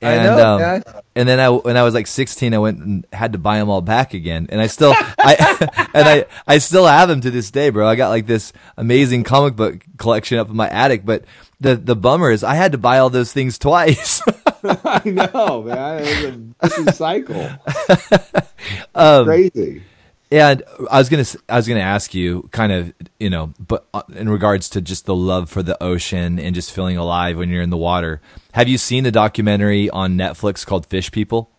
I And know, um, man. and then I when I was like 16 I went and had to buy them all back again. And I still I and I I still have them to this day, bro. I got like this amazing comic book collection up in my attic, but the the bummer is I had to buy all those things twice. i know man it's a vicious cycle Um, crazy And I was gonna I was gonna ask you kind of you know but uh, in regards to just the love for the ocean and just feeling alive when you're in the water. Have you seen the documentary on Netflix called Fish People?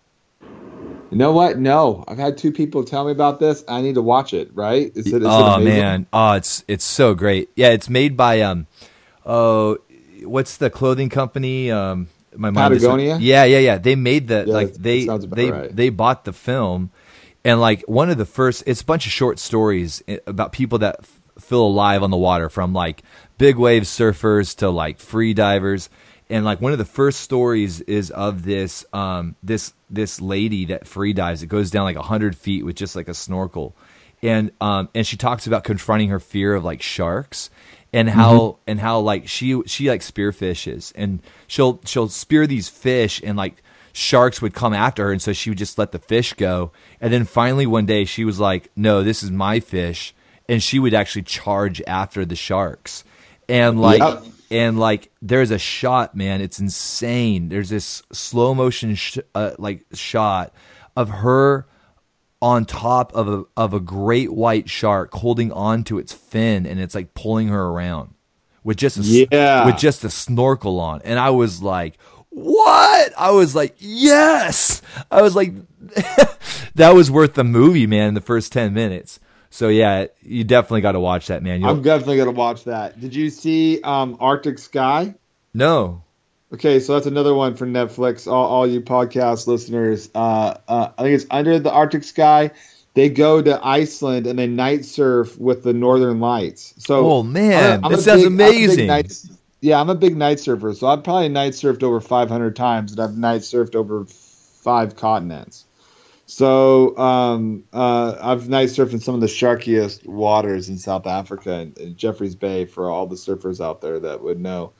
you know what no i've had two people tell me about this i need to watch it right is it, is it oh amazing? man, oh it's it's so great. Yeah, it's made by um oh what's the clothing company um my mind Patagonia? yeah, yeah, yeah. They made the Yeah, like they that sounds about they right. they bought the film and like one of the first it's a bunch of short stories about people that f- feel alive on the water from like big wave surfers to like free divers. And like one of the first stories is of this um this this lady that free dives. It goes down like 100 feet with just like a snorkel. And um and she talks about confronting her fear of like sharks and how and how like she she like spearfishes. And she'll she'll spear these fish and like sharks would come after her and so she would just let the fish go and then finally one day she was like no this is my fish and she would actually charge after the sharks and like Yep. and like there's a shot man it's insane there's this slow motion sh- uh, like shot of her on top of a of a great white shark holding on to its fin and it's like pulling her around with just a, Yeah. with just a snorkel on and I was like what I was like yes I was like that was worth the movie man in the first 10 minutes so yeah you definitely got to watch that man You'll, i'm definitely going to watch that did you see um arctic sky no Okay, so that's another one for Netflix. All, all you podcast listeners, uh, uh, I think it's Under the Arctic Sky. They go to Iceland and they night surf with the Northern Lights. So, Oh, man, I'm that a sounds I'm big amazing. night- yeah, I'm a big night surfer, so I've probably night surfed over 500 times, and I've night surfed over five continents. So um, uh, I've night surfed in some of the sharkiest waters in South Africa and Jeffreys Bay for all the surfers out there that would know.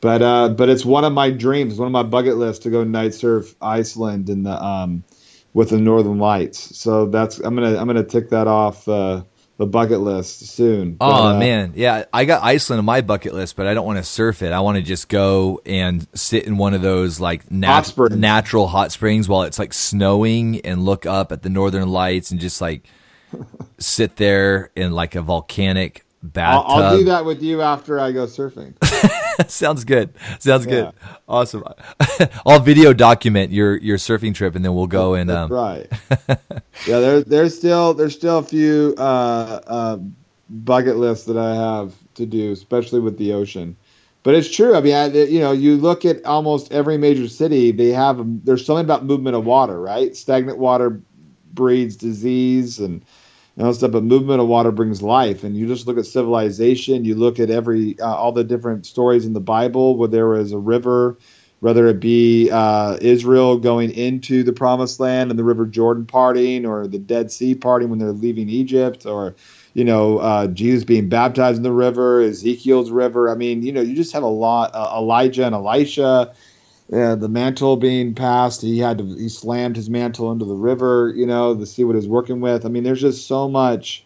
But uh, but it's one of my dreams, one of my bucket lists to go night surf Iceland in the um, with the Northern Lights. So that's I'm gonna I'm gonna tick that off uh, the bucket list soon. But, Oh uh, man, yeah, I got Iceland on my bucket list, but I don't want to surf it. I want to just go and sit in one of those like nat- Hot natural hot springs while it's like snowing and look up at the northern lights and just like sit there in like a volcanic bathtub. I'll do that with you after I go surfing. Sounds good. Sounds Yeah. good. Awesome. I'll video document your your surfing trip and then we'll go and That's um right. yeah, there's there's still there's still a few uh, uh, bucket lists that I have to do, especially with the ocean. But it's true. I mean, I, you know, you look at almost every major city. They have there's something about movement of water, right? Stagnant water breeds disease and and all stuff. But movement of water brings life. And you just look at civilization. You look at every uh, all the different stories in the Bible where there was a river whether it be uh, Israel going into the Promised Land and the River Jordan parting, or the Dead Sea parting when they're leaving Egypt, or you know uh, Jesus being baptized in the river, Ezekiel's river. I mean, you know, you just have a lot. Uh, Elijah and Elisha. Uh, the mantle being passed, he had to he slammed his mantle into the river, you know, to see what he's working with. I mean, there's just so much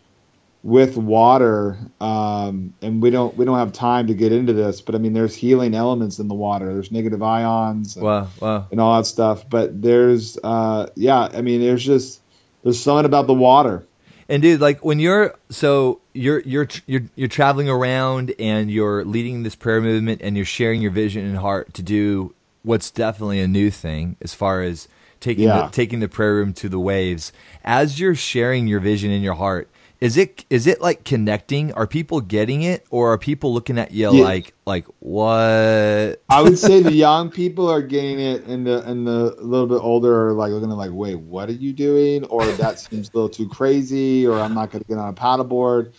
with water, um, and we don't we don't have time to get into this, but I mean, there's healing elements in the water. There's negative ions, and, Wow, wow. and all that stuff. But there's, uh, yeah, I mean, there's just there's something about the water. And dude, like when you're so you're you're you're you're traveling around and you're leading this prayer movement and you're sharing your vision and heart to do what's definitely a new thing as far as taking Yeah. the, taking the prayer room to the waves. As you're sharing your vision in your heart, is it is it like connecting? Are people getting it, or are people looking at you Yeah. like like what? I would say the young people are getting it, and the and the little bit older are like looking at like, wait, what are you doing? Or that seems a little too crazy, or I'm not going to get on a paddleboard.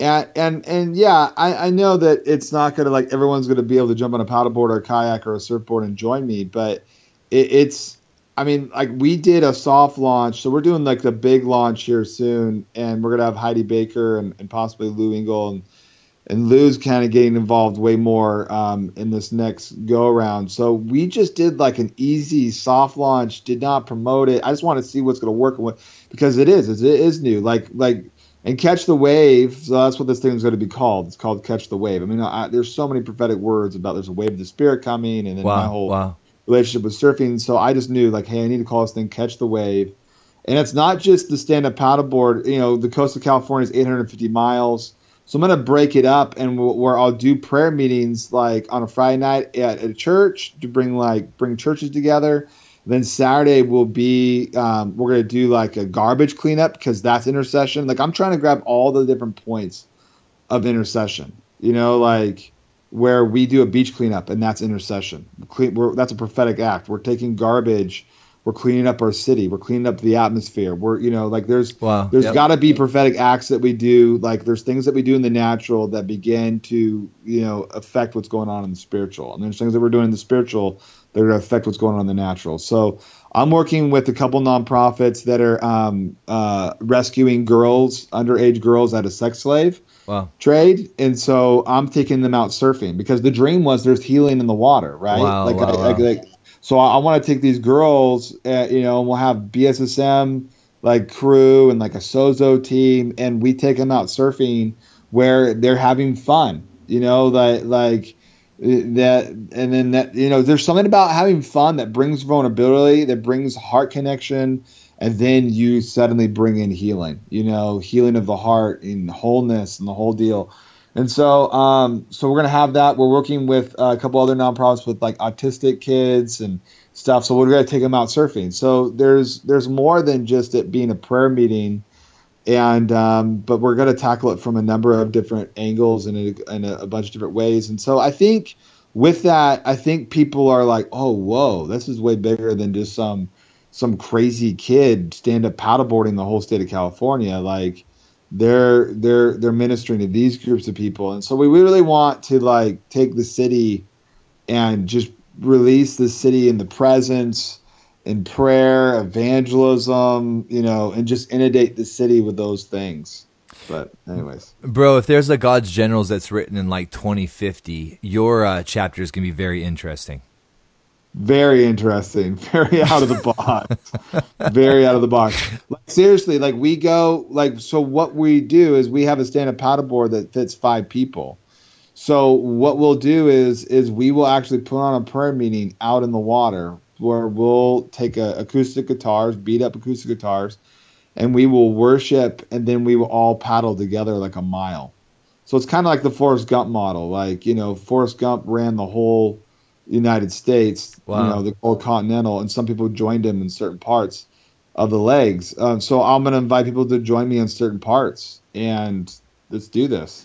And and and yeah, I, I know that it's not to like everyone's to be able to jump on a paddleboard or a kayak or a surfboard and join me, but it, it's. I mean, like we did a soft launch, so we're doing like the big launch here soon, and we're gonna have Heidi Baker and, and possibly Lou Engle and and Lou's kind of getting involved way more um, in this next go around. So we just did like an easy soft launch, did not promote it. I just want to see what's going to work and what because it is, it is new. Like like and catch the wave. So that's what this thing is going to be called. It's called catch the wave. I mean, I, there's so many prophetic words about there's a wave of the spirit coming, and then my whole wow. relationship with surfing. So I just knew like, hey, I need to call this thing catch the wave. And it's not just the stand up paddleboard. You know, the coast of California is 850 miles. So I'm gonna break it up, and we'll, where I'll do prayer meetings like on a Friday night at, at a church to bring like bring churches together. Then Saturday will be um, we're gonna do like a garbage cleanup because that's intercession. Like I'm trying to grab all the different points of intercession. You know, like where we do a beach cleanup and that's intercession. Clean, we're, that's a prophetic act. We're taking garbage. We're cleaning up our city. We're cleaning up the atmosphere. We're you know like there's Wow, there's yep. got to be prophetic acts that we do. Like there's things that we do in the natural that begin to you know affect what's going on in the spiritual, and there's things that we're doing in the spiritual that are going to affect what's going on in the natural. So I'm working with a couple nonprofits that are um, uh, rescuing girls, underage girls, out of sex slave Wow. trade, and so I'm taking them out surfing because the dream was there's healing in the water, right? Wow, like, wow, I, like, wow. like, so I, I want to take these girls, uh, you know, and we'll have BSSM like crew and like a Sozo team, and we take them out surfing where they're having fun, you know, like like that, and then that, you know, there's something about having fun that brings vulnerability, that brings heart connection and then you suddenly bring in healing you know healing of the heart and wholeness and the whole deal. And so um so we're gonna have that. We're working with a couple other nonprofits with like autistic kids and stuff. So we're gonna take them out surfing. So there's there's more than just it being a prayer meeting and um, but we're going to tackle it from a number of different angles and a, a bunch of different ways. And so I think with that, I think people are like, oh, whoa, this is way bigger than just some some crazy kid stand up paddleboarding the whole state of California. Like they're they're they're ministering to these groups of people, and so we really want to like take the city and just release the city in the presence in prayer, evangelism, you know, and just inundate the city with those things. But anyways, Bro, if there's a God's Generals that's written in like 2050, your uh, chapter is going to be very interesting. very interesting, very out of the box, very out of the box. Like seriously, like we go like so. What we do is we have a stand-up paddleboard that fits five people. So what we'll do is is we will actually put on a prayer meeting out in the water where we'll take a, acoustic guitars, beat up acoustic guitars, and we will worship, and then we will all paddle together like a mile. So it's kind of like the Forrest Gump model. Like you know, Forrest Gump ran the whole United States, Wow. you know, the whole continental, and some people joined him in certain parts of the legs. Um, so I'm going to invite people to join me in certain parts, and let's do this.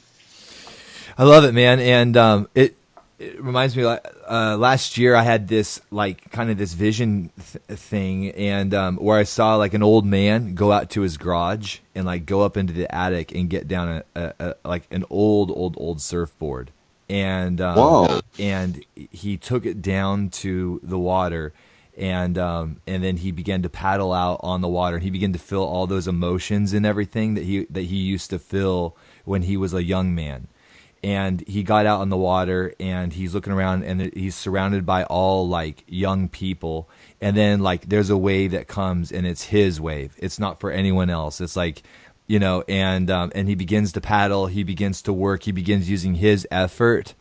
I love it, man, and um, it it reminds me. Like uh, last year, I had this like kind of this vision th- thing, and um, where I saw like an old man go out to his garage and like go up into the attic and get down a, a, a like an old, old, old surfboard, and um, Whoa. and he took it down to the water and um, and then he began to paddle out on the water and he began to feel all those emotions and everything that he that he used to feel when he was a young man and he got out on the water and he's looking around and he's surrounded by all like young people. And then like there's a wave that comes and it's his wave. It's not for anyone else. It's like you know and um, and he begins to paddle. He begins to work. He begins using his effort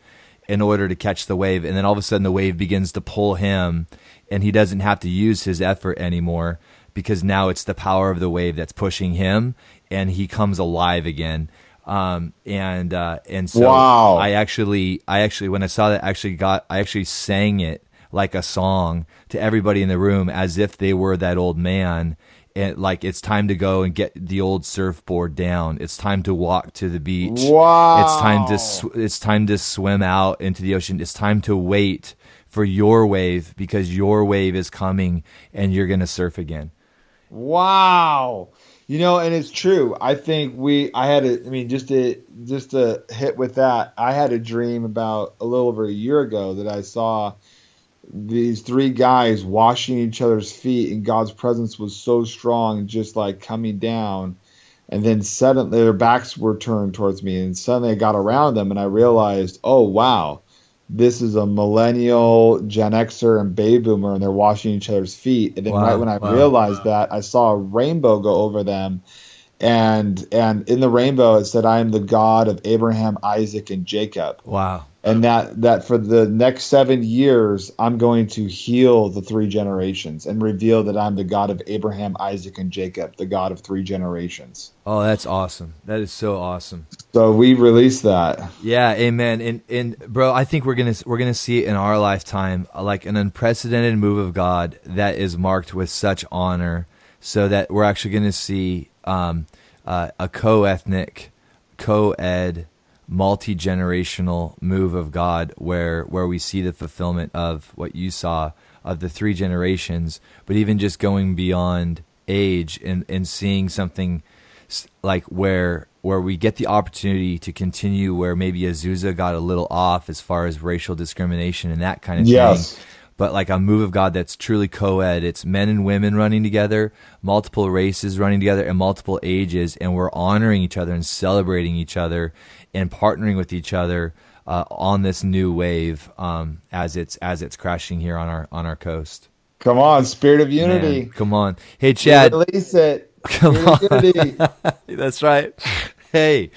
in order to catch the wave. And then all of a sudden the wave begins to pull him and he doesn't have to use his effort anymore because now it's the power of the wave that's pushing him and he comes alive again um, and uh, and so Wow. I actually I actually when I saw that actually got I actually sang it like a song to everybody in the room as if they were that old man and like it's time to go and get the old surfboard down it's time to walk to the beach Wow. it's time to sw- it's time to swim out into the ocean it's time to wait for your wave because your wave is coming and you're going to surf again Wow. You know, and it's true. I think we I had a I mean just to just to hit with that, I had a dream about a little over a year ago that I saw these three guys washing each other's feet and God's presence was so strong just like coming down and then suddenly their backs were turned towards me and suddenly I got around them and I realized, "Oh, wow. This is a millennial Gen Xer and baby boomer and they're washing each other's feet." And then Wow, right when I wow. realized that, I saw a rainbow go over them and and in the rainbow it said, "I am the God of Abraham, Isaac, and Jacob." wow. And that that for the next seven years i'm going to heal the three generations and reveal that i'm the god of abraham isaac and jacob the god of three generations. Oh that's awesome. That is so awesome. So we released that. Yeah, amen. And and bro, I think we're gonna we're gonna see in our lifetime, like an unprecedented move of God that is marked with such honor, so that we're actually gonna see um, uh, a co-ethnic, co-ed, multi generational move of God, where where we see the fulfillment of what you saw of the three generations, but even just going beyond age and and seeing something like where where we get the opportunity to continue where maybe Azusa got a little off as far as racial discrimination and that kind of Yes. thing. But like a move of God that's truly co-ed. It's men and women running together, multiple races running together, and multiple ages, and we're honoring each other and celebrating each other and partnering with each other uh, on this new wave um, as it's as it's crashing here on our on our coast. come on spirit of unity Man, come on, hey Chad, release it Come Spirit of unity. That's right. Hey,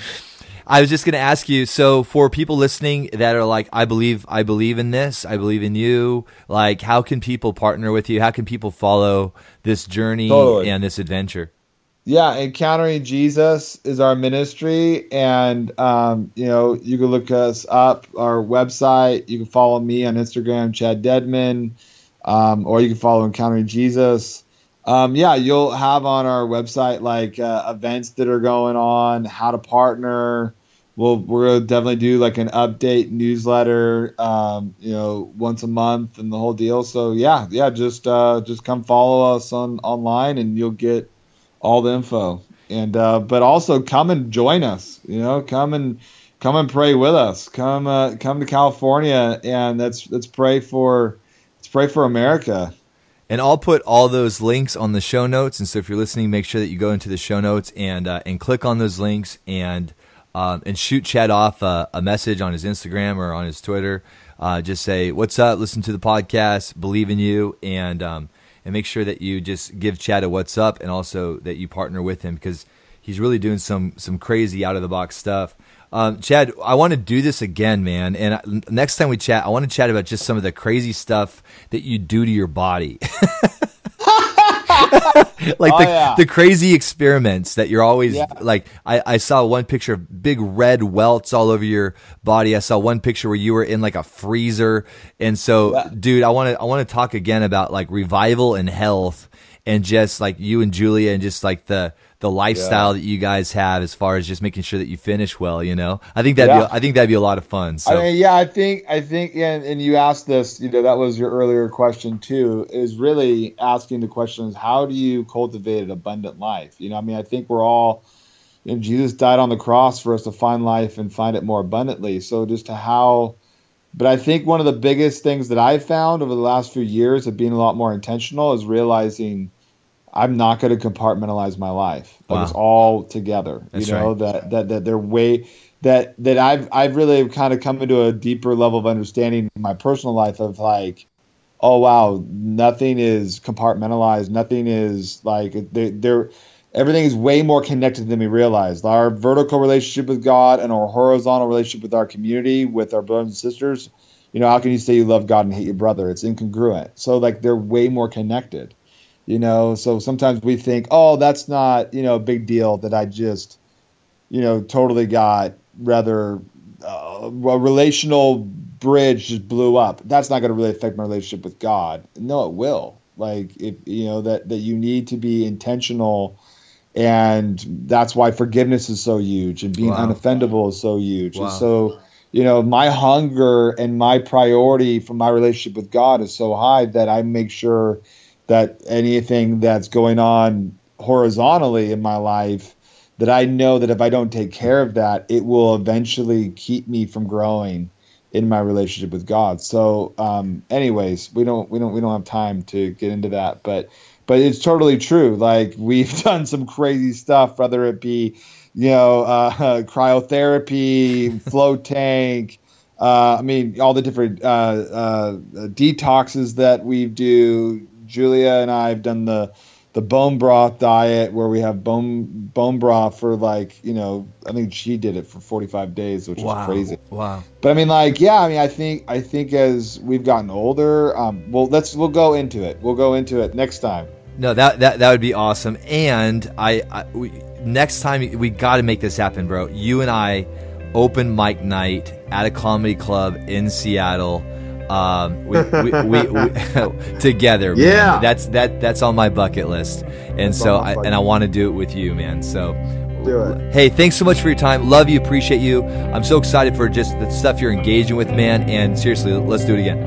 I was just going to ask you. So, for people listening that are like, I believe, I believe in this, I believe in you. Like, how can people partner with you? How can people follow this journey Totally. and this adventure? Yeah, encountering Jesus is our ministry, and um, you know you can look us up our website. You can follow me on Instagram, Chad Dedmon, um, or you can follow Encountering Jesus. Um, yeah, you'll have on our website like uh, events that are going on, how to partner. We'll we're definitely do like an update newsletter, um, you know, once a month and the whole deal. So yeah, yeah, just uh, just come follow us on online, and you'll get all the info and uh, but also come and join us you know come and come and pray with us come uh, come to california and let's let's pray for let's pray for america And I'll put all those links on the show notes. And so, if you're listening, make sure that you go into the show notes and uh, and click on those links and um, and shoot Chad off uh, a message on his Instagram or on his Twitter. Uh, just say, "What's up? Listen to the podcast. Believe in you." And um, and make sure that you just give Chad a what's up, and also that you partner with him because he's really doing some some crazy out of the box stuff. Um, Chad, I want to do this again, man. And I- next time we chat, I want to chat about just some of the crazy stuff that you do to your body. like Oh, the, yeah. the crazy experiments that you're always Yeah. like I, I saw one picture of big red welts all over your body. I saw one picture where you were in like a freezer. And so Yeah. dude, I want to I want to talk again about like revival and health and just like you and Julia and just like the the lifestyle that you guys have as far as just making sure that you finish well, you know. I think that'd Yeah. be I think that'd be a lot of fun. So I mean, yeah, I think, I think, yeah, and, and you asked this, you know, that was your earlier question too, is really asking the questions, how do you cultivate an abundant life? You know, I mean, I think we're all, you know, Jesus died on the cross for us to find life and find it more abundantly. So just to how, but I think one of the biggest things that I've found over the last few years of being a lot more intentional is realizing I'm not going to compartmentalize my life. Like Wow. it's all together. That's you know right. that that that they're way that that I've I've really kind of come into a deeper level of understanding in my personal life of like, oh wow, nothing is compartmentalized. Nothing is like they, they're everything is way more connected than we realize. Our vertical relationship with God and our horizontal relationship with our community, with our brothers and sisters. You know, how can you say you love God and hate your brother? It's incongruent. So like they're way more connected. You know, so sometimes we think, oh, that's not you know a big deal that I just you know totally got rather uh, a relational bridge just blew up. That's not going to really affect my relationship with God. No, it will. Like if you know that that you need to be intentional, and that's why forgiveness is so huge, and being Wow. unoffendable is so huge. Wow. And so, you know, my hunger and my priority for my relationship with God is so high that I make sure that anything that's going on horizontally in my life that I know that if I don't take care of that, it will eventually keep me from growing in my relationship with God. So, um, anyways, we don't we don't we don't have time to get into that, but but it's totally true. Like we've done some crazy stuff, whether it be you know uh, cryotherapy, float tank. Uh, I mean, all the different uh, uh, detoxes that we do. Julia and I have done the the bone broth diet where we have bone bone broth for like you know I think she did it for 45 days, which Wow. is crazy. Wow. But I mean, like, yeah, I mean, I think I think as we've gotten older, um, well, let's we'll go into it. We'll go into it next time. No, that that that would be awesome. And I, I we, next time we got to make this happen, bro. You and I open mic night at a comedy club in Seattle. Um, we, we, we, we together. man. Yeah. that's that that's on my bucket list, and so I, and I want to do it with you, man. So. Do it. Hey, thanks so much for your time. Love you, appreciate you. I'm so excited for just the stuff you're engaging with, man. And seriously, let's do it again.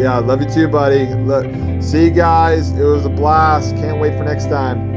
Yeah, love you too, buddy. Look, see you guys. It was a blast. Can't wait for next time.